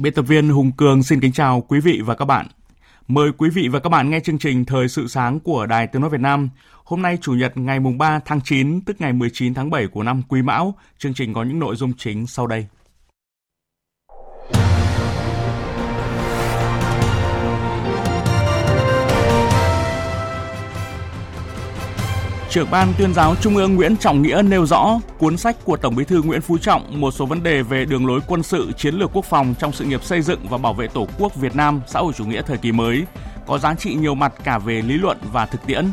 Biên tập viên Hùng Cường xin kính chào quý vị và các bạn. Mời quý vị và các bạn nghe chương trình Thời sự sáng của Đài Tiếng Nói Việt Nam. Hôm nay Chủ nhật ngày mùng 3 tháng 9, tức ngày 19 tháng 7 của năm Quý Mão, chương trình có những nội dung chính sau đây. Trưởng ban tuyên giáo Trung ương Nguyễn Trọng Nghĩa nêu rõ cuốn sách của Tổng Bí thư Nguyễn Phú Trọng một số vấn đề về đường lối quân sự chiến lược quốc phòng trong sự nghiệp xây dựng và bảo vệ Tổ quốc Việt Nam xã hội chủ nghĩa thời kỳ mới có giá trị nhiều mặt cả về lý luận và thực tiễn.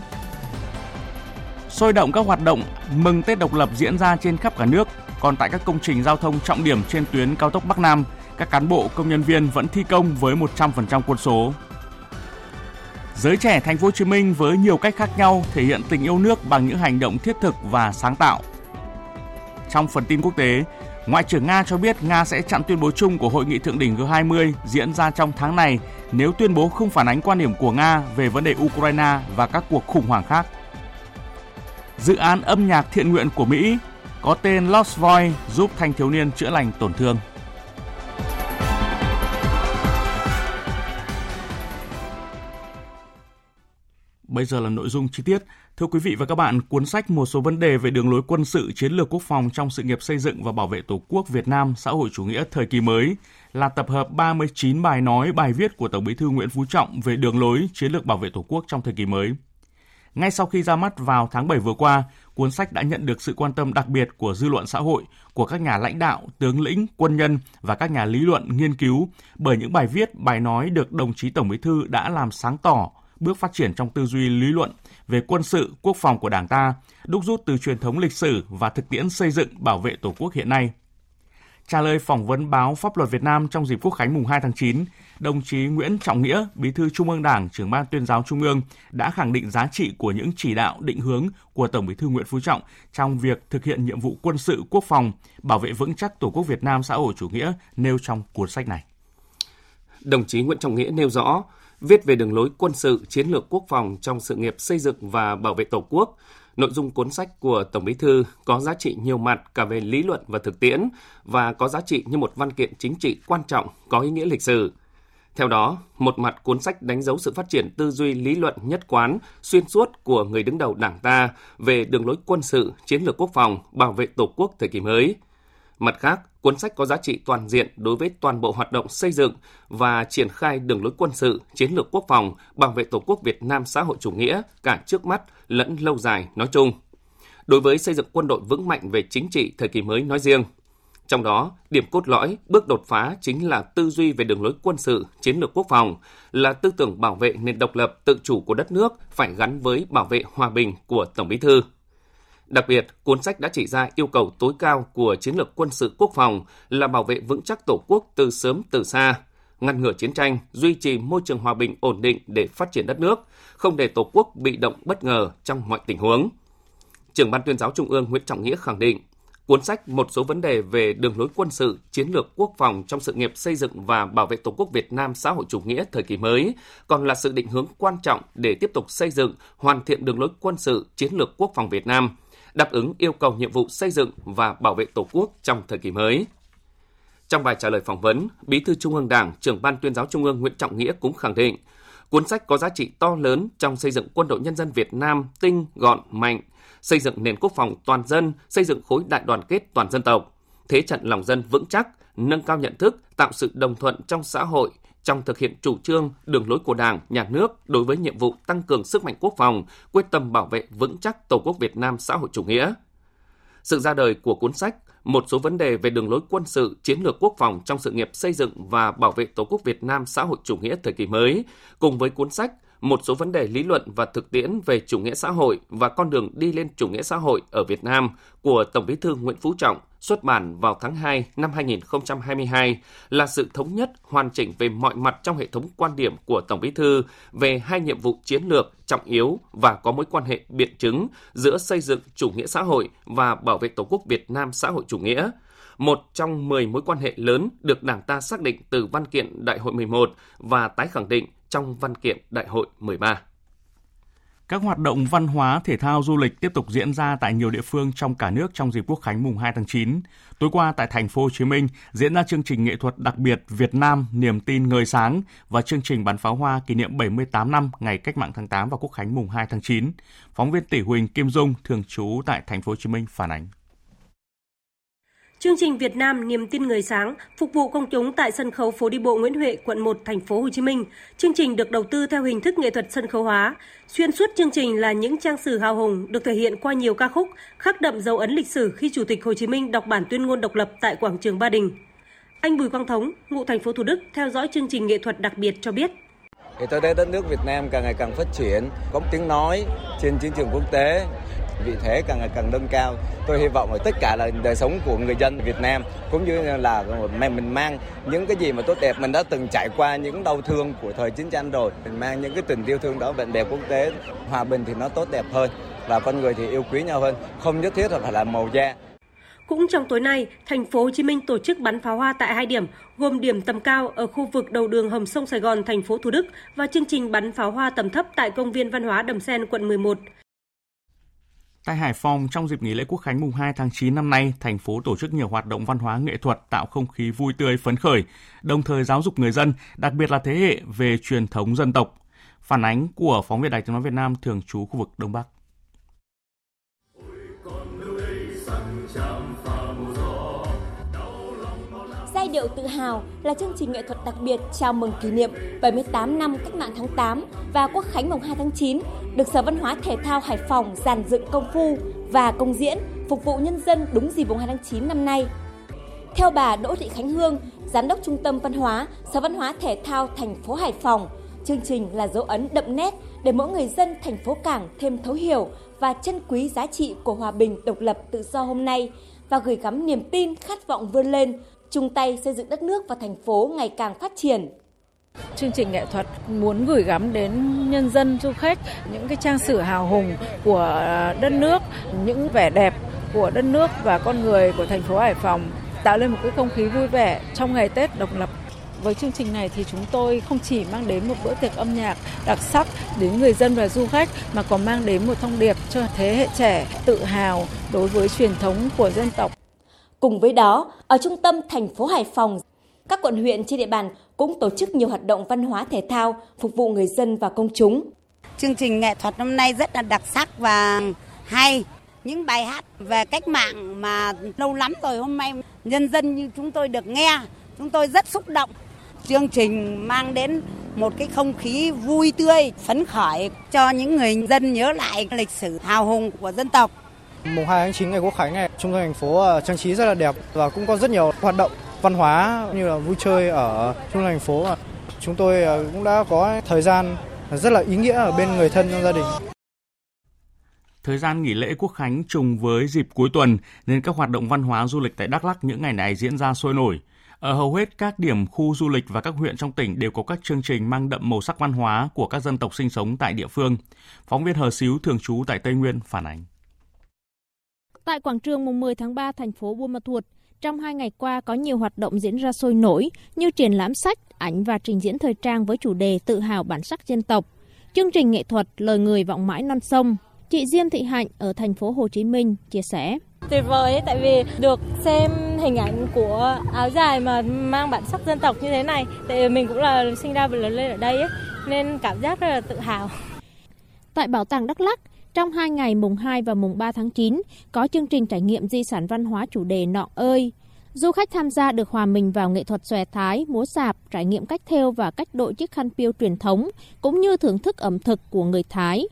Sôi động các hoạt động mừng Tết độc lập diễn ra trên khắp cả nước, còn tại các công trình giao thông trọng điểm trên tuyến cao tốc Bắc Nam, các cán bộ công nhân viên vẫn thi công với 100% quân số. Giới trẻ thành phố Hồ Chí Minh với nhiều cách khác nhau thể hiện tình yêu nước bằng những hành động thiết thực và sáng tạo. Trong phần tin quốc tế, Ngoại trưởng Nga cho biết Nga sẽ chặn tuyên bố chung của hội nghị thượng đỉnh G20 diễn ra trong tháng này nếu tuyên bố không phản ánh quan điểm của Nga về vấn đề Ukraine và các cuộc khủng hoảng khác. Dự án âm nhạc thiện nguyện của Mỹ có tên Lost Voice giúp thanh thiếu niên chữa lành tổn thương. Bây giờ là nội dung chi tiết. Thưa quý vị và các bạn, cuốn sách Một số vấn đề về đường lối quân sự chiến lược quốc phòng trong sự nghiệp xây dựng và bảo vệ Tổ quốc Việt Nam xã hội chủ nghĩa thời kỳ mới là tập hợp 39 bài nói, bài viết của Tổng Bí thư Nguyễn Phú Trọng về đường lối chiến lược bảo vệ Tổ quốc trong thời kỳ mới. Ngay sau khi ra mắt vào tháng 7 vừa qua, cuốn sách đã nhận được sự quan tâm đặc biệt của dư luận xã hội, của các nhà lãnh đạo, tướng lĩnh, quân nhân và các nhà lý luận nghiên cứu bởi những bài viết, bài nói được đồng chí Tổng Bí thư đã làm sáng tỏ bước phát triển trong tư duy lý luận về quân sự, quốc phòng của Đảng ta, đúc rút từ truyền thống lịch sử và thực tiễn xây dựng bảo vệ Tổ quốc hiện nay. Trả lời phỏng vấn báo Pháp luật Việt Nam trong dịp Quốc khánh mùng 2 tháng 9, đồng chí Nguyễn Trọng Nghĩa, Bí thư Trung ương Đảng, trưởng ban tuyên giáo Trung ương đã khẳng định giá trị của những chỉ đạo định hướng của Tổng Bí thư Nguyễn Phú Trọng trong việc thực hiện nhiệm vụ quân sự quốc phòng, bảo vệ vững chắc Tổ quốc Việt Nam xã hội chủ nghĩa nêu trong cuốn sách này. Đồng chí Nguyễn Trọng Nghĩa nêu rõ, viết về đường lối quân sự, chiến lược quốc phòng trong sự nghiệp xây dựng và bảo vệ Tổ quốc. Nội dung cuốn sách của Tổng Bí thư có giá trị nhiều mặt cả về lý luận và thực tiễn và có giá trị như một văn kiện chính trị quan trọng có ý nghĩa lịch sử. Theo đó, một mặt cuốn sách đánh dấu sự phát triển tư duy lý luận nhất quán, xuyên suốt của người đứng đầu Đảng ta về đường lối quân sự, chiến lược quốc phòng, bảo vệ Tổ quốc thời kỳ mới – Mặt khác, cuốn sách có giá trị toàn diện đối với toàn bộ hoạt động xây dựng và triển khai đường lối quân sự, chiến lược quốc phòng, bảo vệ Tổ quốc Việt Nam xã hội chủ nghĩa cả trước mắt lẫn lâu dài nói chung. Đối với xây dựng quân đội vững mạnh về chính trị thời kỳ mới nói riêng, trong đó, điểm cốt lõi, bước đột phá chính là tư duy về đường lối quân sự, chiến lược quốc phòng, là tư tưởng bảo vệ nền độc lập tự chủ của đất nước phải gắn với bảo vệ hòa bình của Tổng Bí thư. Đặc biệt, cuốn sách đã chỉ ra yêu cầu tối cao của chiến lược quân sự quốc phòng là bảo vệ vững chắc Tổ quốc từ sớm từ xa, ngăn ngừa chiến tranh, duy trì môi trường hòa bình ổn định để phát triển đất nước, không để Tổ quốc bị động bất ngờ trong mọi tình huống. Trưởng ban tuyên giáo Trung ương Nguyễn Trọng Nghĩa khẳng định, cuốn sách một số vấn đề về đường lối quân sự, chiến lược quốc phòng trong sự nghiệp xây dựng và bảo vệ Tổ quốc Việt Nam xã hội chủ nghĩa thời kỳ mới, còn là sự định hướng quan trọng để tiếp tục xây dựng, hoàn thiện đường lối quân sự, chiến lược quốc phòng Việt Nam – đáp ứng yêu cầu nhiệm vụ xây dựng và bảo vệ Tổ quốc trong thời kỳ mới. Trong bài trả lời phỏng vấn, Bí thư Trung ương Đảng, trưởng ban tuyên giáo Trung ương Nguyễn Trọng Nghĩa cũng khẳng định, cuốn sách có giá trị to lớn trong xây dựng quân đội nhân dân Việt Nam tinh, gọn, mạnh, xây dựng nền quốc phòng toàn dân, xây dựng khối đại đoàn kết toàn dân tộc, thế trận lòng dân vững chắc, nâng cao nhận thức, tạo sự đồng thuận trong xã hội, trong thực hiện chủ trương, đường lối của Đảng, Nhà nước đối với nhiệm vụ tăng cường sức mạnh quốc phòng, quyết tâm bảo vệ vững chắc Tổ quốc Việt Nam xã hội chủ nghĩa. Sự ra đời của cuốn sách một số vấn đề về đường lối quân sự, chiến lược quốc phòng trong sự nghiệp xây dựng và bảo vệ Tổ quốc Việt Nam xã hội chủ nghĩa thời kỳ mới, cùng với cuốn sách một số vấn đề lý luận và thực tiễn về chủ nghĩa xã hội và con đường đi lên chủ nghĩa xã hội ở Việt Nam của Tổng Bí thư Nguyễn Phú Trọng xuất bản vào tháng 2 năm 2022 là sự thống nhất, hoàn chỉnh về mọi mặt trong hệ thống quan điểm của Tổng Bí thư về hai nhiệm vụ chiến lược trọng yếu và có mối quan hệ biện chứng giữa xây dựng chủ nghĩa xã hội và bảo vệ Tổ quốc Việt Nam xã hội chủ nghĩa. Một trong 10 mối quan hệ lớn được Đảng ta xác định từ văn kiện Đại hội 11 và tái khẳng định trong văn kiện Đại hội 13. Các hoạt động văn hóa, thể thao, du lịch tiếp tục diễn ra tại nhiều địa phương trong cả nước trong dịp Quốc khánh mùng 2 tháng 9. Tối qua tại thành phố Hồ Chí Minh diễn ra chương trình nghệ thuật đặc biệt Việt Nam niềm tin ngời sáng và chương trình bắn pháo hoa kỷ niệm 78 năm ngày Cách mạng tháng 8 và Quốc khánh mùng 2 tháng 9. Phóng viên Tỷ Huỳnh Kim Dung thường trú tại thành phố Hồ Chí Minh phản ánh. Chương trình Việt Nam niềm tin người sáng phục vụ công chúng tại sân khấu phố đi bộ Nguyễn Huệ, quận 1, thành phố Hồ Chí Minh. Chương trình được đầu tư theo hình thức nghệ thuật sân khấu hóa. Xuyên suốt chương trình là những trang sử hào hùng được thể hiện qua nhiều ca khúc, khắc đậm dấu ấn lịch sử khi Chủ tịch Hồ Chí Minh đọc bản tuyên ngôn độc lập tại quảng trường Ba Đình. Anh Bùi Quang Thống, ngụ thành phố Thủ Đức, theo dõi chương trình nghệ thuật đặc biệt cho biết. Thì tôi thấy đất nước Việt Nam càng ngày càng phát triển, có tiếng nói trên chiến trường quốc tế, vị thế càng ngày càng nâng cao. Tôi hy vọng là tất cả là đời sống của người dân Việt Nam cũng như là mình mang những cái gì mà tốt đẹp mình đã từng trải qua những đau thương của thời chiến tranh rồi, mình mang những cái tình yêu thương đó bạn bè quốc tế, hòa bình thì nó tốt đẹp hơn và con người thì yêu quý nhau hơn, không nhất thiết là phải là màu da. Cũng trong tối nay, thành phố Hồ Chí Minh tổ chức bắn pháo hoa tại hai điểm, gồm điểm tầm cao ở khu vực đầu đường hầm sông Sài Gòn, thành phố Thủ Đức và chương trình bắn pháo hoa tầm thấp tại công viên văn hóa Đầm Sen, quận 11. Tại Hải Phòng, trong dịp nghỉ lễ Quốc khánh mùng 2 tháng 9 năm nay, thành phố tổ chức nhiều hoạt động văn hóa nghệ thuật tạo không khí vui tươi phấn khởi, đồng thời giáo dục người dân, đặc biệt là thế hệ về truyền thống dân tộc. Phản ánh của phóng viên Đài tiếng nói Việt Nam thường trú khu vực Đông Bắc. Giai điệu tự hào là chương trình nghệ thuật đặc biệt chào mừng kỷ niệm 78 năm Cách mạng tháng 8 và Quốc khánh mùng 2 tháng 9 được Sở Văn hóa Thể thao Hải Phòng giàn dựng công phu và công diễn phục vụ nhân dân đúng dịp mùng 2 tháng 9 năm nay. Theo bà Đỗ Thị Khánh Hương, Giám đốc Trung tâm Văn hóa, Sở Văn hóa Thể thao thành phố Hải Phòng, chương trình là dấu ấn đậm nét để mỗi người dân thành phố Cảng thêm thấu hiểu và trân quý giá trị của hòa bình, độc lập, tự do hôm nay và gửi gắm niềm tin, khát vọng vươn lên, chung tay xây dựng đất nước và thành phố ngày càng phát triển. Chương trình nghệ thuật muốn gửi gắm đến nhân dân du khách những cái trang sử hào hùng của đất nước, những vẻ đẹp của đất nước và con người của thành phố Hải Phòng tạo lên một cái không khí vui vẻ trong ngày Tết độc lập. Với chương trình này thì chúng tôi không chỉ mang đến một bữa tiệc âm nhạc đặc sắc đến người dân và du khách mà còn mang đến một thông điệp cho thế hệ trẻ tự hào đối với truyền thống của dân tộc. Cùng với đó, ở trung tâm thành phố Hải Phòng, các quận huyện trên địa bàn cũng tổ chức nhiều hoạt động văn hóa thể thao phục vụ người dân và công chúng. Chương trình nghệ thuật năm nay rất là đặc sắc và hay. Những bài hát về cách mạng mà lâu lắm rồi hôm nay nhân dân như chúng tôi được nghe, chúng tôi rất xúc động. Chương trình mang đến một cái không khí vui tươi, phấn khởi cho những người dân nhớ lại lịch sử hào hùng của dân tộc. Mùng 2 tháng 9 ngày Quốc khánh này, trung tâm thành phố ờ, trang trí rất là đẹp và cũng có rất nhiều hoạt động văn hóa như là vui chơi ở trung tâm thành phố. Chúng tôi ờ, cũng đã có thời gian rất là ý nghĩa ở bên người thân trong gia đình. Thời gian nghỉ lễ Quốc khánh trùng với dịp cuối tuần nên các hoạt động văn hóa du lịch tại Đắk Lắk những ngày này diễn ra sôi nổi. Ở hầu hết các điểm khu du lịch và các huyện trong tỉnh đều có các chương trình mang đậm màu sắc văn hóa của các dân tộc sinh sống tại địa phương. Phóng viên Hờ Xíu thường trú tại Tây Nguyên phản ánh. Tại quảng trường mùng 10 tháng 3 thành phố Buôn Ma Thuột, trong hai ngày qua có nhiều hoạt động diễn ra sôi nổi như triển lãm sách, ảnh và trình diễn thời trang với chủ đề tự hào bản sắc dân tộc, chương trình nghệ thuật lời người vọng mãi non sông. Chị Diêm Thị Hạnh ở thành phố Hồ Chí Minh chia sẻ. Tuyệt vời ấy, tại vì được xem hình ảnh của áo dài mà mang bản sắc dân tộc như thế này. Tại vì mình cũng là sinh ra và lớn lên ở đây ấy, nên cảm giác rất là tự hào. Tại Bảo tàng Đắk Lắk, trong hai ngày mùng 2 và mùng 3 tháng 9 có chương trình trải nghiệm di sản văn hóa chủ đề Nọ ơi. Du khách tham gia được hòa mình vào nghệ thuật xòe thái, múa sạp, trải nghiệm cách thêu và cách đội chiếc khăn piêu truyền thống, cũng như thưởng thức ẩm thực của người Thái.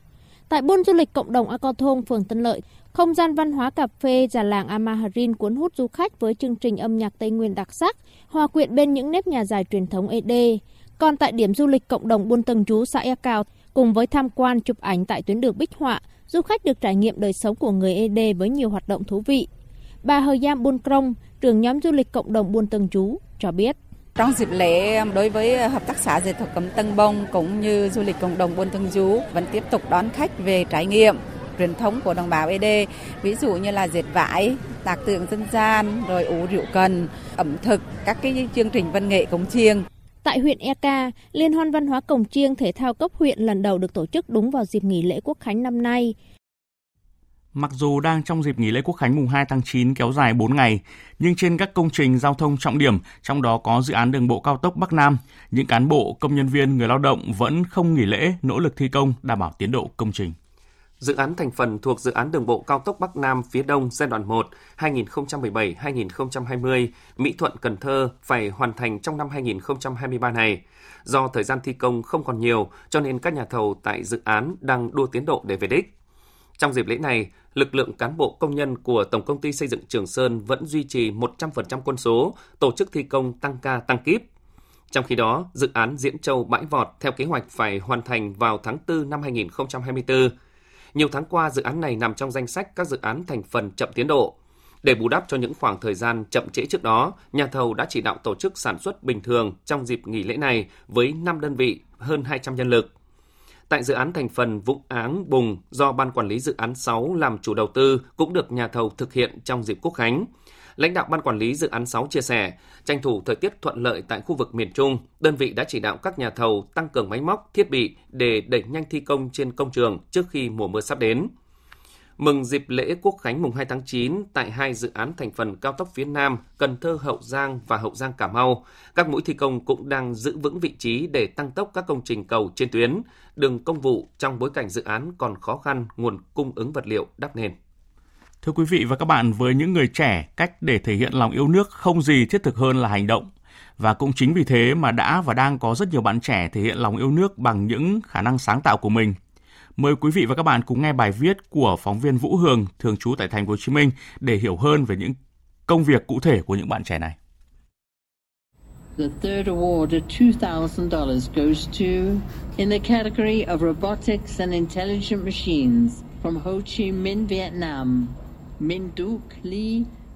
Tại buôn du lịch cộng đồng A Thôn, phường Tân Lợi, Không gian văn hóa cà phê già làng Amaharin cuốn hút du khách với chương trình âm nhạc Tây Nguyên đặc sắc, hòa quyện bên những nếp nhà dài truyền thống ED. Còn tại điểm du lịch cộng đồng Buôn Tầng Chú xã E cao cùng với tham quan chụp ảnh tại tuyến đường Bích Họa, du khách được trải nghiệm đời sống của người ED với nhiều hoạt động thú vị. Bà Hờ Giam Buôn Krong, trưởng nhóm du lịch cộng đồng Buôn Tân Chú, cho biết. Trong dịp lễ um, đối với uh, hợp tác xã dệt thổ cẩm Tân Bông cũng như du lịch cộng đồng Buôn Tân Chú vẫn tiếp tục đón khách về trải nghiệm truyền thống của đồng bào ED, ví dụ như là dệt vải, tạc tượng dân gian, rồi ủ rượu cần, ẩm thực, các cái chương trình văn nghệ cống chiêng. Tại huyện Eka, Liên hoan văn hóa cổng chiêng thể thao cấp huyện lần đầu được tổ chức đúng vào dịp nghỉ lễ Quốc khánh năm nay. Mặc dù đang trong dịp nghỉ lễ Quốc khánh mùng 2 tháng 9 kéo dài 4 ngày, nhưng trên các công trình giao thông trọng điểm, trong đó có dự án đường bộ cao tốc Bắc Nam, những cán bộ, công nhân viên, người lao động vẫn không nghỉ lễ, nỗ lực thi công đảm bảo tiến độ công trình. Dự án thành phần thuộc dự án đường bộ cao tốc Bắc Nam phía Đông giai đoạn 1 2017-2020 Mỹ Thuận Cần Thơ phải hoàn thành trong năm 2023 này. Do thời gian thi công không còn nhiều, cho nên các nhà thầu tại dự án đang đua tiến độ để về đích. Trong dịp lễ này, lực lượng cán bộ công nhân của Tổng công ty xây dựng Trường Sơn vẫn duy trì 100% quân số, tổ chức thi công tăng ca tăng kíp. Trong khi đó, dự án Diễn Châu Bãi Vọt theo kế hoạch phải hoàn thành vào tháng 4 năm 2024. Nhiều tháng qua, dự án này nằm trong danh sách các dự án thành phần chậm tiến độ. Để bù đắp cho những khoảng thời gian chậm trễ trước đó, nhà thầu đã chỉ đạo tổ chức sản xuất bình thường trong dịp nghỉ lễ này với 5 đơn vị, hơn 200 nhân lực. Tại dự án thành phần Vũng Áng Bùng do Ban Quản lý Dự án 6 làm chủ đầu tư cũng được nhà thầu thực hiện trong dịp Quốc Khánh. Lãnh đạo Ban Quản lý Dự án 6 chia sẻ, tranh thủ thời tiết thuận lợi tại khu vực miền Trung, đơn vị đã chỉ đạo các nhà thầu tăng cường máy móc, thiết bị để đẩy nhanh thi công trên công trường trước khi mùa mưa sắp đến. Mừng dịp lễ Quốc khánh mùng 2 tháng 9 tại hai dự án thành phần cao tốc phía Nam, Cần Thơ Hậu Giang và Hậu Giang Cà Mau, các mũi thi công cũng đang giữ vững vị trí để tăng tốc các công trình cầu trên tuyến, đường công vụ trong bối cảnh dự án còn khó khăn nguồn cung ứng vật liệu đắp nền. Thưa quý vị và các bạn, với những người trẻ, cách để thể hiện lòng yêu nước không gì thiết thực hơn là hành động. Và cũng chính vì thế mà đã và đang có rất nhiều bạn trẻ thể hiện lòng yêu nước bằng những khả năng sáng tạo của mình. Mời quý vị và các bạn cùng nghe bài viết của phóng viên Vũ Hường, thường trú tại thành phố Hồ Chí Minh để hiểu hơn về những công việc cụ thể của những bạn trẻ này. The third award of $2,000 goes to in the category of robotics and intelligent machines from Ho Chi Minh, Vietnam.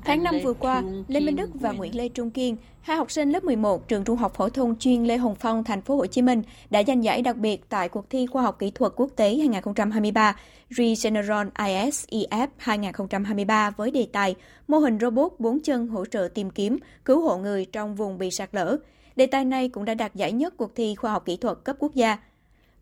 Tháng 5 vừa qua, Lê Minh Đức và Nguyễn Lê Trung Kiên, hai học sinh lớp 11 trường Trung học phổ thông chuyên Lê Hồng Phong, thành phố Hồ Chí Minh đã giành giải đặc biệt tại cuộc thi khoa học kỹ thuật quốc tế 2023 Regeneron ISEF 2023 với đề tài mô hình robot 4 chân hỗ trợ tìm kiếm, cứu hộ người trong vùng bị sạt lở. Đề tài này cũng đã đạt giải nhất cuộc thi khoa học kỹ thuật cấp quốc gia.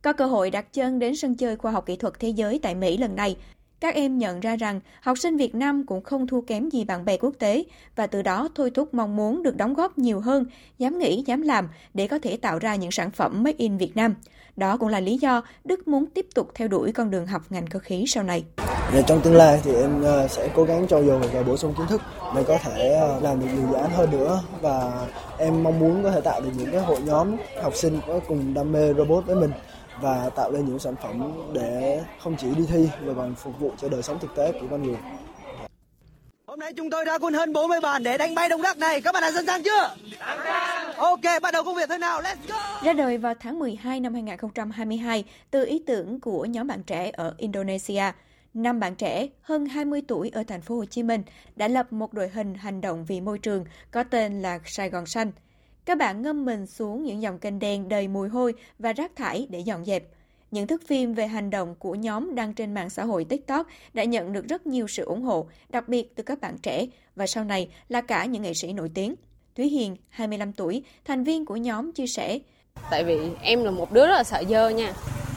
Có cơ hội đặt chân đến sân chơi khoa học kỹ thuật thế giới tại Mỹ lần này, các em nhận ra rằng học sinh Việt Nam cũng không thua kém gì bạn bè quốc tế và từ đó thôi thúc mong muốn được đóng góp nhiều hơn, dám nghĩ, dám làm để có thể tạo ra những sản phẩm Made in Việt Nam. Đó cũng là lý do Đức muốn tiếp tục theo đuổi con đường học ngành cơ khí sau này. Và trong tương lai thì em ờ, sẽ cố gắng cho dồi và bổ sung kiến thức để có thể ờ, làm được nhiều dự án hơn nữa và em mong muốn có thể tạo được những cái hội nhóm học sinh có cùng đam mê robot với mình và tạo ra những sản phẩm để không chỉ đi thi mà còn phục vụ cho đời sống thực tế của con người. Hôm nay chúng tôi đã quân hơn 40 bàn để đánh bay đồng đắc này. Các bạn đã sẵn sàng chưa? Ok, bắt đầu công việc thế nào? Let's go! Ra đời vào tháng 12 năm 2022 từ ý tưởng của nhóm bạn trẻ ở Indonesia. Năm bạn trẻ hơn 20 tuổi ở thành phố Hồ Chí Minh đã lập một đội hình hành động vì môi trường có tên là Sài Gòn Xanh – các bạn ngâm mình xuống những dòng kênh đen đầy mùi hôi và rác thải để dọn dẹp. Những thước phim về hành động của nhóm đăng trên mạng xã hội TikTok đã nhận được rất nhiều sự ủng hộ, đặc biệt từ các bạn trẻ và sau này là cả những nghệ sĩ nổi tiếng. Thúy Hiền, 25 tuổi, thành viên của nhóm chia sẻ. Tại vì em là một đứa rất là sợ dơ nha.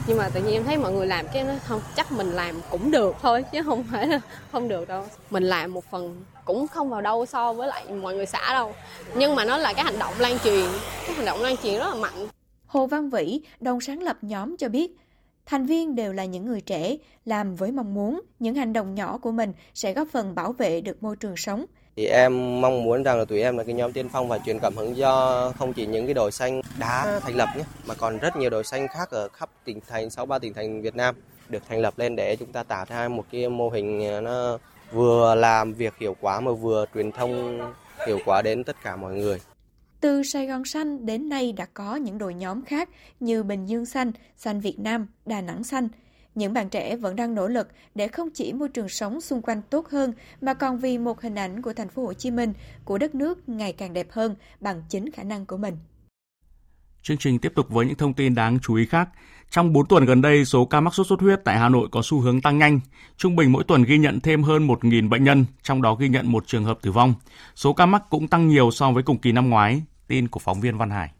Nhưng mà tự nhiên em thấy mọi người làm cái nó không chắc mình làm cũng được thôi chứ không phải là không được đâu. Mình làm một phần cũng không vào đâu so với lại mọi người xã đâu nhưng mà nó là cái hành động lan truyền cái hành động lan truyền rất là mạnh Hồ Văn Vĩ, đồng sáng lập nhóm cho biết, thành viên đều là những người trẻ, làm với mong muốn những hành động nhỏ của mình sẽ góp phần bảo vệ được môi trường sống. Thì em mong muốn rằng là tụi em là cái nhóm tiên phong và truyền cảm hứng cho không chỉ những cái đội xanh đá thành lập nhé, mà còn rất nhiều đội xanh khác ở khắp tỉnh thành, 63 tỉnh thành Việt Nam được thành lập lên để chúng ta tạo ra một cái mô hình nó vừa làm việc hiệu quả mà vừa truyền thông hiệu quả đến tất cả mọi người. Từ Sài Gòn Xanh đến nay đã có những đội nhóm khác như Bình Dương Xanh, Xanh Việt Nam, Đà Nẵng Xanh. Những bạn trẻ vẫn đang nỗ lực để không chỉ môi trường sống xung quanh tốt hơn mà còn vì một hình ảnh của thành phố Hồ Chí Minh, của đất nước ngày càng đẹp hơn bằng chính khả năng của mình. Chương trình tiếp tục với những thông tin đáng chú ý khác. Trong 4 tuần gần đây, số ca mắc sốt xuất huyết tại Hà Nội có xu hướng tăng nhanh. Trung bình mỗi tuần ghi nhận thêm hơn 1.000 bệnh nhân, trong đó ghi nhận một trường hợp tử vong. Số ca mắc cũng tăng nhiều so với cùng kỳ năm ngoái. Tin của phóng viên Văn Hải.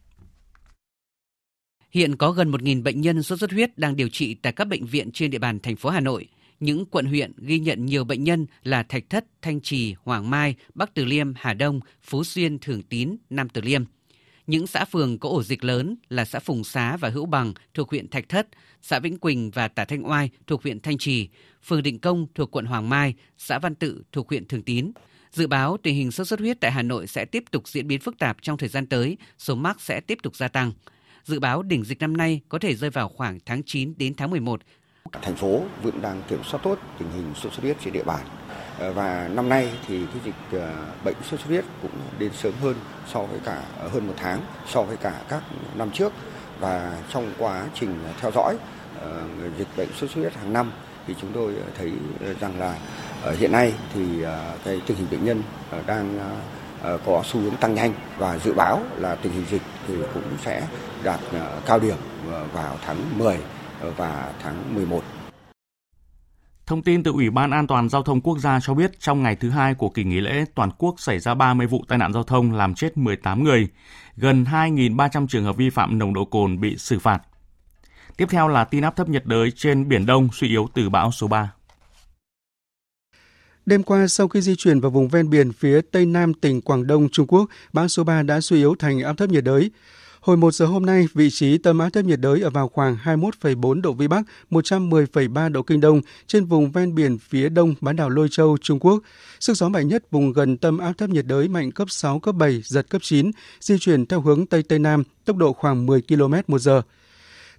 Hiện có gần 1.000 bệnh nhân sốt xuất huyết đang điều trị tại các bệnh viện trên địa bàn thành phố Hà Nội. Những quận huyện ghi nhận nhiều bệnh nhân là Thạch Thất, Thanh Trì, Hoàng Mai, Bắc Từ Liêm, Hà Đông, Phú Xuyên, Thường Tín, Nam Từ Liêm. Những xã phường có ổ dịch lớn là xã Phùng Xá và Hữu Bằng thuộc huyện Thạch Thất, xã Vĩnh Quỳnh và Tả Thanh Oai thuộc huyện Thanh Trì, phường Định Công thuộc quận Hoàng Mai, xã Văn Tự thuộc huyện Thường Tín. Dự báo tình hình sốt xuất huyết tại Hà Nội sẽ tiếp tục diễn biến phức tạp trong thời gian tới, số mắc sẽ tiếp tục gia tăng. Dự báo đỉnh dịch năm nay có thể rơi vào khoảng tháng 9 đến tháng 11. Thành phố vẫn đang kiểm soát tốt tình hình sốt xuất huyết trên địa bàn. Ờ, và năm nay thì cái dịch ờ, bệnh sốt xuất huyết cũng đến sớm hơn so với cả ờ, hơn một tháng so với cả các năm trước. Và trong quá trình theo dõi dịch bệnh sốt xuất huyết hàng năm thì chúng tôi thấy rằng là hiện nay thì cái tình hình bệnh nhân đang có xu hướng tăng nhanh. Và dự báo là tình hình dịch thì cũng sẽ đạt cao điểm vào tháng 10 và tháng 11 Thông tin từ Ủy ban An toàn Giao thông Quốc gia cho biết trong ngày thứ hai của kỳ nghỉ lễ, toàn quốc xảy ra 30 vụ tai nạn giao thông làm chết 18 người, gần 2.300 trường hợp vi phạm nồng độ cồn bị xử phạt. Tiếp theo là tin áp thấp nhiệt đới trên Biển Đông suy yếu từ bão số 3. Đêm qua, sau khi di chuyển vào vùng ven biển phía tây nam tỉnh Quảng Đông, Trung Quốc, bão số 3 đã suy yếu thành áp thấp nhiệt đới. Hồi 1 giờ hôm nay, vị trí tâm áp thấp nhiệt đới ở vào khoảng 21,4 độ Vĩ Bắc, 110,3 độ Kinh Đông trên vùng ven biển phía đông bán đảo Lôi Châu, Trung Quốc. Sức gió mạnh nhất vùng gần tâm áp thấp nhiệt đới mạnh cấp 6, cấp 7, giật cấp 9, di chuyển theo hướng Tây Tây Nam, tốc độ khoảng 10 km một giờ.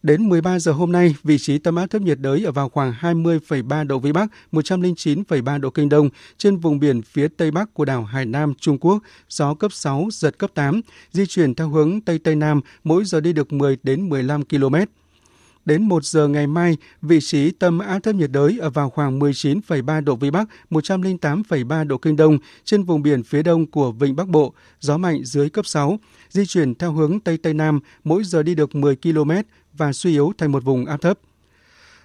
Đến 13 giờ hôm nay, vị trí tâm áp thấp nhiệt đới ở vào khoảng 20,3 độ Vĩ Bắc, 109,3 độ Kinh Đông trên vùng biển phía Tây Bắc của đảo Hải Nam, Trung Quốc, gió cấp 6, giật cấp 8, di chuyển theo hướng Tây Tây Nam, mỗi giờ đi được 10 đến 15 km. Đến 1 giờ ngày mai, vị trí tâm áp thấp nhiệt đới ở vào khoảng 19,3 độ Vĩ Bắc, 108,3 độ Kinh Đông trên vùng biển phía đông của Vịnh Bắc Bộ, gió mạnh dưới cấp 6, di chuyển theo hướng Tây Tây Nam, mỗi giờ đi được 10 km và suy yếu thành một vùng áp thấp.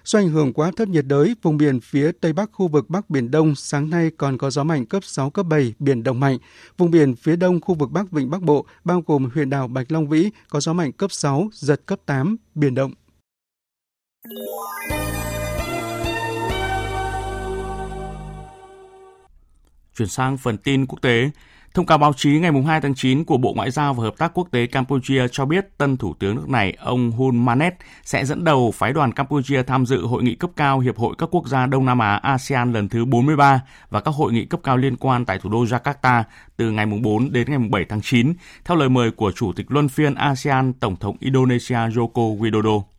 Do ảnh hưởng của áp thấp nhiệt đới, vùng biển phía Tây Bắc khu vực Bắc Biển Đông sáng nay còn có gió mạnh cấp 6, cấp 7, biển động mạnh. Vùng biển phía đông khu vực Bắc Vịnh Bắc Bộ, bao gồm huyện đảo Bạch Long Vĩ, có gió mạnh cấp 6, giật cấp 8, biển động. Chuyển sang phần tin quốc tế, Thông cáo báo chí ngày 2 tháng 9 của Bộ Ngoại giao và Hợp tác Quốc tế Campuchia cho biết tân thủ tướng nước này, ông Hun Manet, sẽ dẫn đầu phái đoàn Campuchia tham dự hội nghị cấp cao Hiệp hội các quốc gia Đông Nam Á ASEAN lần thứ 43 và các hội nghị cấp cao liên quan tại thủ đô Jakarta từ ngày 4 đến ngày 7 tháng 9, theo lời mời của Chủ tịch Luân phiên ASEAN Tổng thống Indonesia Joko Widodo.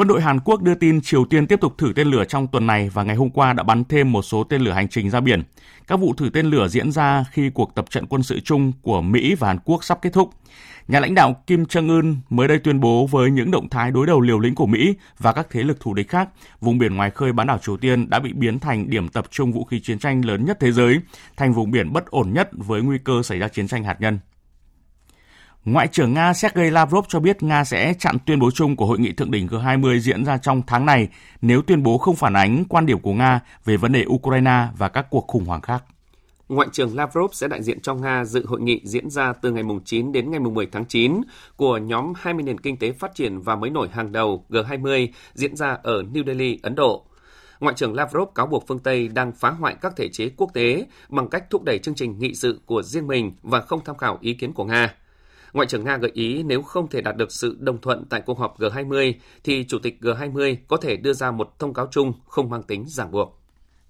Quân đội Hàn Quốc đưa tin Triều Tiên tiếp tục thử tên lửa trong tuần này và ngày hôm qua đã bắn thêm một số tên lửa hành trình ra biển. Các vụ thử tên lửa diễn ra khi cuộc tập trận quân sự chung của Mỹ và Hàn Quốc sắp kết thúc. Nhà lãnh đạo Kim Jong-un mới đây tuyên bố với những động thái đối đầu liều lĩnh của Mỹ và các thế lực thù địch khác, vùng biển ngoài khơi bán đảo Triều Tiên đã bị biến thành điểm tập trung vũ khí chiến tranh lớn nhất thế giới, thành vùng biển bất ổn nhất với nguy cơ xảy ra chiến tranh hạt nhân. Ngoại trưởng Nga Sergei Lavrov cho biết Nga sẽ chặn tuyên bố chung của hội nghị thượng đỉnh G20 diễn ra trong tháng này nếu tuyên bố không phản ánh quan điểm của Nga về vấn đề Ukraine và các cuộc khủng hoảng khác. Ngoại trưởng Lavrov sẽ đại diện cho Nga dự hội nghị diễn ra từ ngày 9 đến ngày 10 tháng 9 của nhóm 20 nền kinh tế phát triển và mới nổi hàng đầu G20 diễn ra ở New Delhi, Ấn Độ. Ngoại trưởng Lavrov cáo buộc phương Tây đang phá hoại các thể chế quốc tế bằng cách thúc đẩy chương trình nghị sự của riêng mình và không tham khảo ý kiến của Nga. Ngoại trưởng Nga gợi ý nếu không thể đạt được sự đồng thuận tại cuộc họp G20 thì Chủ tịch G20 có thể đưa ra một thông cáo chung không mang tính ràng buộc.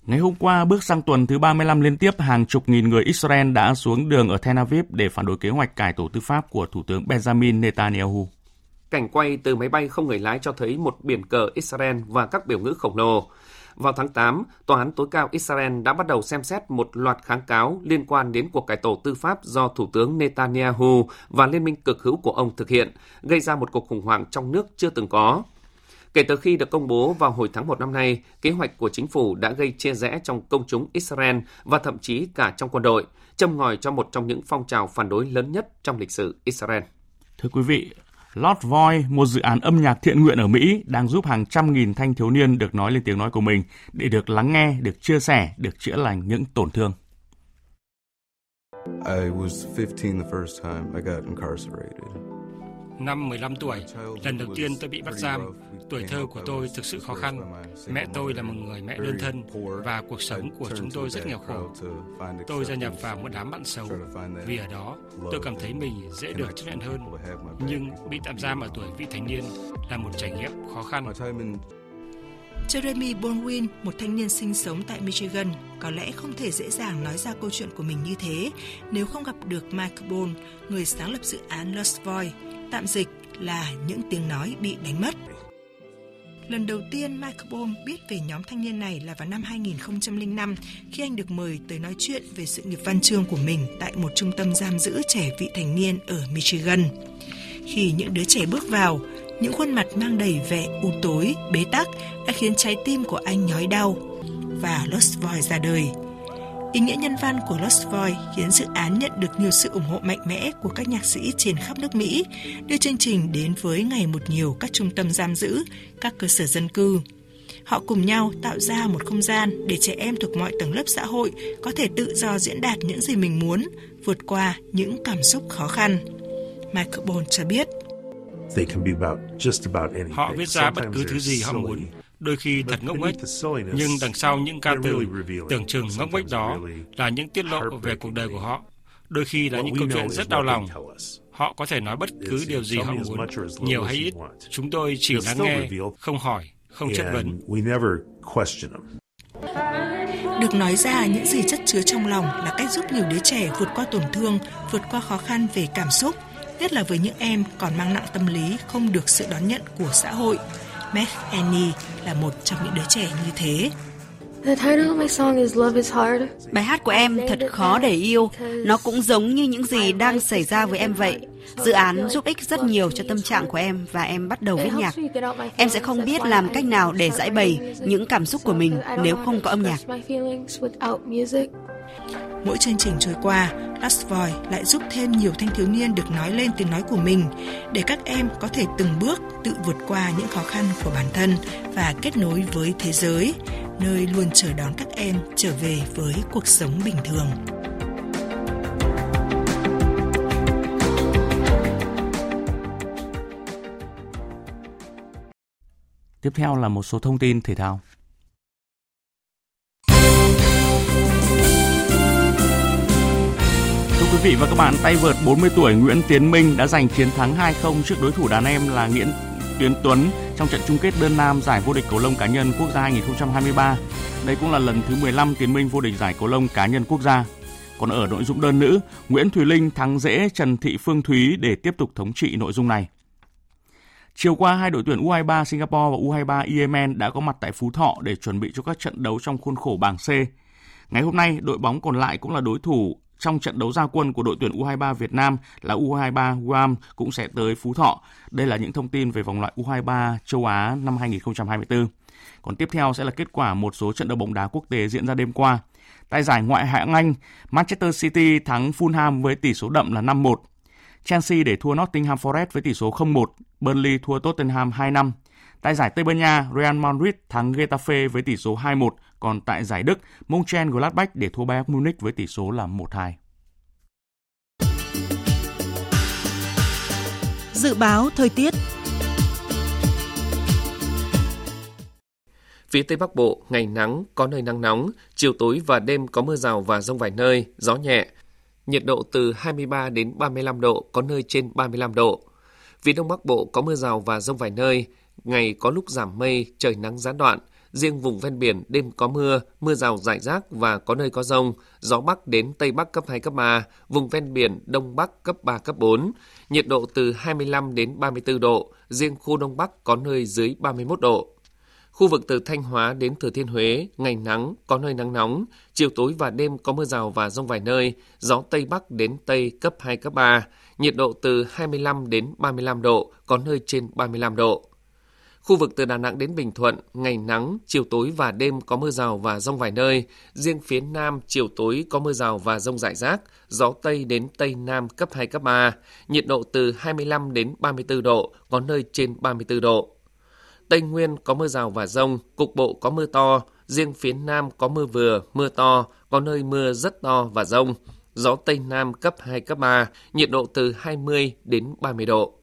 Ngày hôm qua, bước sang tuần thứ 35 liên tiếp, hàng chục nghìn người Israel đã xuống đường ở Tel Aviv để phản đối kế hoạch cải tổ tư pháp của Thủ tướng Benjamin Netanyahu. Cảnh quay từ máy bay không người lái cho thấy một biển cờ Israel và các biểu ngữ khổng lồ. Vào tháng 8, Tòa án tối cao Israel đã bắt đầu xem xét một loạt kháng cáo liên quan đến cuộc cải tổ tư pháp do Thủ tướng Netanyahu và Liên minh cực hữu của ông thực hiện, gây ra một cuộc khủng hoảng trong nước chưa từng có. Kể từ khi được công bố vào hồi tháng 1 năm nay, kế hoạch của chính phủ đã gây chia rẽ trong công chúng Israel và thậm chí cả trong quân đội, châm ngòi cho một trong những phong trào phản đối lớn nhất trong lịch sử Israel. Thưa quý vị, Lord Voice, một dự án âm nhạc thiện nguyện ở Mỹ, đang giúp hàng trăm nghìn thanh thiếu niên được nói lên tiếng nói của mình để được lắng nghe, được chia sẻ, được chữa lành những tổn thương. I was 15 the first time I got incarcerated. Năm 15 tuổi, lần đầu tiên tôi bị bắt giam. Tuổi thơ của tôi thực sự khó khăn. Mẹ tôi là một người mẹ đơn thân và cuộc sống của chúng tôi rất nghèo khổ. Tôi gia nhập vào một đám bạn xấu vì ở đó tôi cảm thấy mình dễ được chấp nhận hơn. Nhưng bị tạm giam ở tuổi vị thành niên là một trải nghiệm khó khăn. Jeremy Bonwin, một thanh niên sinh sống tại Michigan, có lẽ không thể dễ dàng nói ra câu chuyện của mình như thế nếu không gặp được Mike Bone, người sáng lập dự án Lost Voice, tạm dịch là những tiếng nói bị đánh mất. Lần đầu tiên Michael Bohm biết về nhóm thanh niên này là vào năm 2005 khi anh được mời tới nói chuyện về sự nghiệp văn chương của mình tại một trung tâm giam giữ trẻ vị thành niên ở Michigan. Khi những đứa trẻ bước vào, những khuôn mặt mang đầy vẻ u tối, bế tắc đã khiến trái tim của anh nhói đau và Lost Voice ra đời – Ý nghĩa nhân văn của Lost Voice khiến dự án nhận được nhiều sự ủng hộ mạnh mẽ của các nhạc sĩ trên khắp nước Mỹ, đưa chương trình đến với ngày một nhiều các trung tâm giam giữ, các cơ sở dân cư. Họ cùng nhau tạo ra một không gian để trẻ em thuộc mọi tầng lớp xã hội có thể tự do diễn đạt những gì mình muốn, vượt qua những cảm xúc khó khăn. Michael Bone cho biết. Họ viết ra bất cứ thứ gì họ muốn, đôi khi thật ngốc nghếch, nhưng đằng sau những ca từ tưởng chừng ngốc nghếch đó là những tiết lộ về cuộc đời của họ. Đôi khi là những câu chuyện rất đau lòng. Họ có thể nói bất cứ điều gì họ muốn, nhiều hay ít. Chúng tôi chỉ lắng nghe, không hỏi, không chất vấn. Được nói ra những gì chất chứa trong lòng là cách giúp nhiều đứa trẻ vượt qua tổn thương, vượt qua khó khăn về cảm xúc, nhất là với những em còn mang nặng tâm lý không được sự đón nhận của xã hội. Meg Annie là một trong những đứa trẻ như thế. Bài hát của em thật khó để yêu. Nó cũng giống như những gì đang xảy ra với em vậy. Dự án giúp ích rất nhiều cho tâm trạng của em và em bắt đầu viết nhạc. Em sẽ không biết làm cách nào để giải bày những cảm xúc của mình nếu không có âm nhạc. Mỗi chương trình trôi qua, Last Voice lại giúp thêm nhiều thanh thiếu niên được nói lên tiếng nói của mình để các em có thể từng bước tự vượt qua những khó khăn của bản thân và kết nối với thế giới, nơi luôn chờ đón các em trở về với cuộc sống bình thường. Tiếp theo là một số thông tin thể thao. Quý vị và các bạn, tay vợt 40 tuổi Nguyễn Tiến Minh đã giành chiến thắng 2-0 trước đối thủ đàn em là Nguyễn Tiến Tuấn trong trận chung kết đơn nam giải vô địch cầu lông cá nhân quốc gia 2023. Đây cũng là lần thứ 15 Tiến Minh vô địch giải cầu lông cá nhân quốc gia. Còn ở nội dung đơn nữ, Nguyễn Thùy Linh thắng dễ Trần Thị Phương Thúy để tiếp tục thống trị nội dung này. Chiều qua, hai đội tuyển U23 Singapore và U23 Yemen đã có mặt tại Phú Thọ để chuẩn bị cho các trận đấu trong khuôn khổ bảng C. Ngày hôm nay, đội bóng còn lại cũng là đối thủ trong trận đấu gia quân của đội tuyển U23 Việt Nam là U23 Guam cũng sẽ tới Phú Thọ. Đây là những thông tin về vòng loại U23 châu Á năm 2024. Còn tiếp theo sẽ là kết quả một số trận đấu bóng đá quốc tế diễn ra đêm qua. Tại giải ngoại hạng Anh, Manchester City thắng Fulham với tỷ số đậm là 5-1. Chelsea để thua Nottingham Forest với tỷ số 0-1, Burnley thua Tottenham 2-5. Tại giải Tây Ban Nha, Real Madrid thắng Getafe với tỷ số 2-1, còn tại giải Đức, Mönchengladbach để thua Bayern Munich với tỷ số là 1-2. Dự báo thời tiết Phía Tây Bắc Bộ, ngày nắng, có nơi nắng nóng, chiều tối và đêm có mưa rào và rông vài nơi, gió nhẹ. Nhiệt độ từ 23 đến 35 độ, có nơi trên 35 độ. Phía Đông Bắc Bộ có mưa rào và rông vài nơi, ngày có lúc giảm mây, trời nắng gián đoạn, riêng vùng ven biển đêm có mưa, mưa rào rải rác và có nơi có rông, gió Bắc đến Tây Bắc cấp 2, cấp 3, vùng ven biển Đông Bắc cấp 3, cấp 4, nhiệt độ từ 25 đến 34 độ, riêng khu Đông Bắc có nơi dưới 31 độ. Khu vực từ Thanh Hóa đến Thừa Thiên Huế, ngày nắng, có nơi nắng nóng, chiều tối và đêm có mưa rào và rông vài nơi, gió Tây Bắc đến Tây cấp 2, cấp 3, nhiệt độ từ 25 đến 35 độ, có nơi trên 35 độ. Khu vực từ Đà Nẵng đến Bình Thuận, ngày nắng, chiều tối và đêm có mưa rào và rông vài nơi. Riêng phía Nam, chiều tối có mưa rào và rông rải rác, gió Tây đến Tây Nam cấp 2, cấp 3. Nhiệt độ từ 25 đến 34 độ, có nơi trên 34 độ. Tây Nguyên có mưa rào và rông, cục bộ có mưa to, riêng phía Nam có mưa vừa, mưa to, có nơi mưa rất to và rông. Gió Tây Nam cấp 2, cấp 3, nhiệt độ từ 20 đến 30 độ.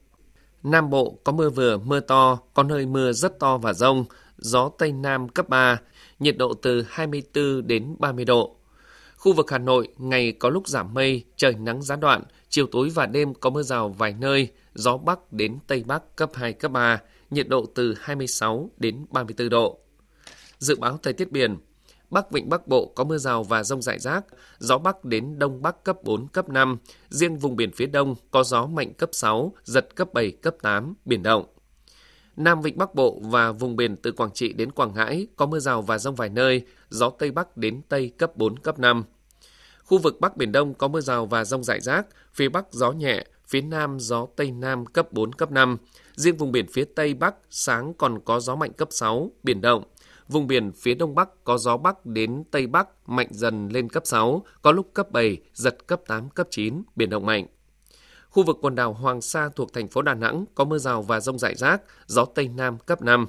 Nam Bộ có mưa vừa, mưa to, có nơi mưa rất to và rông, gió Tây Nam cấp 3, nhiệt độ từ 24 đến 30 độ. Khu vực Hà Nội, ngày có lúc giảm mây, trời nắng gián đoạn, chiều tối và đêm có mưa rào vài nơi, gió Bắc đến Tây Bắc cấp 2, cấp 3, nhiệt độ từ 26 đến 34 độ. Dự báo thời tiết biển, Bắc Vịnh Bắc Bộ có mưa rào và rông rải rác, gió Bắc đến Đông Bắc cấp 4, cấp 5. Riêng vùng biển phía Đông có gió mạnh cấp 6, giật cấp 7, cấp 8, biển động. Nam Vịnh Bắc Bộ và vùng biển từ Quảng Trị đến Quảng Ngãi có mưa rào và rông vài nơi, gió Tây Bắc đến Tây cấp 4, cấp 5. Khu vực Bắc Biển Đông có mưa rào và rông rải rác, phía Bắc gió nhẹ, phía Nam gió Tây Nam cấp 4, cấp 5. Riêng vùng biển phía Tây Bắc sáng còn có gió mạnh cấp 6, biển động. Vùng biển phía Đông Bắc có gió Bắc đến Tây Bắc mạnh dần lên cấp 6, có lúc cấp 7, giật cấp 8, cấp 9, biển động mạnh. Khu vực quần đảo Hoàng Sa thuộc thành phố Đà Nẵng có mưa rào và rông rải rác, gió Tây Nam cấp 5.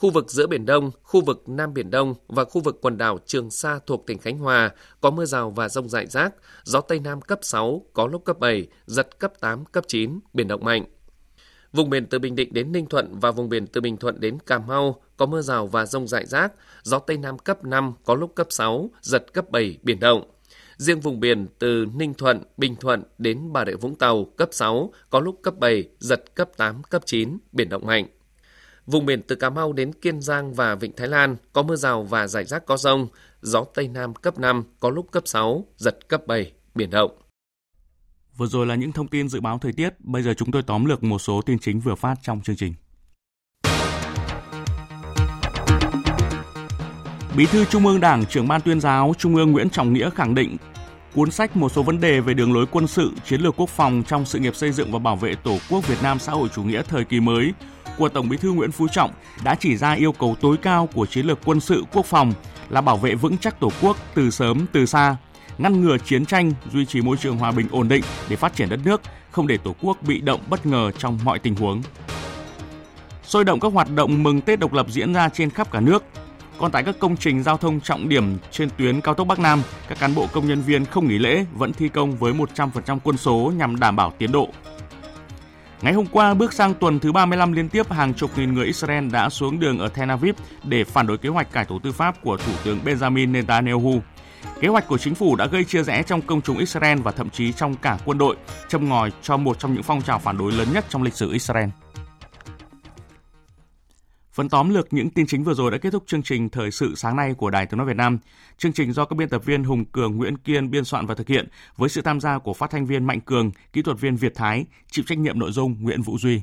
Khu vực giữa Biển Đông, khu vực Nam Biển Đông và khu vực quần đảo Trường Sa thuộc tỉnh Khánh Hòa có mưa rào và rông rải rác, gió Tây Nam cấp 6, có lúc cấp 7, giật cấp 8, cấp 9, biển động mạnh. Vùng biển từ Bình Định đến Ninh Thuận và vùng biển từ Bình Thuận đến Cà Mau có mưa rào và rông rải rác, gió Tây Nam cấp 5, có lúc cấp 6, giật cấp 7, biển động. Riêng vùng biển từ Ninh Thuận, Bình Thuận đến Bà Rịa Vũng Tàu cấp 6, có lúc cấp 7, giật cấp 8, cấp 9, biển động mạnh. Vùng biển từ Cà Mau đến Kiên Giang và Vịnh Thái Lan có mưa rào và rải rác có rông, gió Tây Nam cấp 5, có lúc cấp 6, giật cấp 7, biển động. Vừa rồi là những thông tin dự báo thời tiết, bây giờ chúng tôi tóm lược một số tin chính vừa phát trong chương trình. Bí thư Trung ương Đảng, trưởng ban tuyên giáo Trung ương Nguyễn Trọng Nghĩa khẳng định cuốn sách một số vấn đề về đường lối quân sự, chiến lược quốc phòng trong sự nghiệp xây dựng và bảo vệ Tổ quốc Việt Nam xã hội chủ nghĩa thời kỳ mới của Tổng Bí thư Nguyễn Phú Trọng đã chỉ ra yêu cầu tối cao của chiến lược quân sự quốc phòng là bảo vệ vững chắc Tổ quốc từ sớm từ xa, ngăn ngừa chiến tranh, duy trì môi trường hòa bình ổn định để phát triển đất nước, không để Tổ quốc bị động bất ngờ trong mọi tình huống. Sôi động các hoạt động mừng Tết độc lập diễn ra trên khắp cả nước. Còn tại các công trình giao thông trọng điểm trên tuyến cao tốc Bắc Nam, các cán bộ công nhân viên không nghỉ lễ vẫn thi công với 100% quân số nhằm đảm bảo tiến độ. Ngày hôm qua, bước sang tuần thứ 35 liên tiếp, hàng chục nghìn người Israel đã xuống đường ở Tel Aviv để phản đối kế hoạch cải tổ tư pháp của Thủ tướng Benjamin Netanyahu. Kế hoạch của chính phủ đã gây chia rẽ trong công chúng Israel và thậm chí trong cả quân đội, châm ngòi cho một trong những phong trào phản đối lớn nhất trong lịch sử Israel. Phần tóm lược những tin chính vừa rồi đã kết thúc chương trình Thời sự sáng nay của Đài Tiếng Nói Việt Nam. Chương trình do các biên tập viên Hùng Cường, Nguyễn Kiên biên soạn và thực hiện với sự tham gia của phát thanh viên Mạnh Cường, kỹ thuật viên Việt Thái, chịu trách nhiệm nội dung Nguyễn Vũ Duy.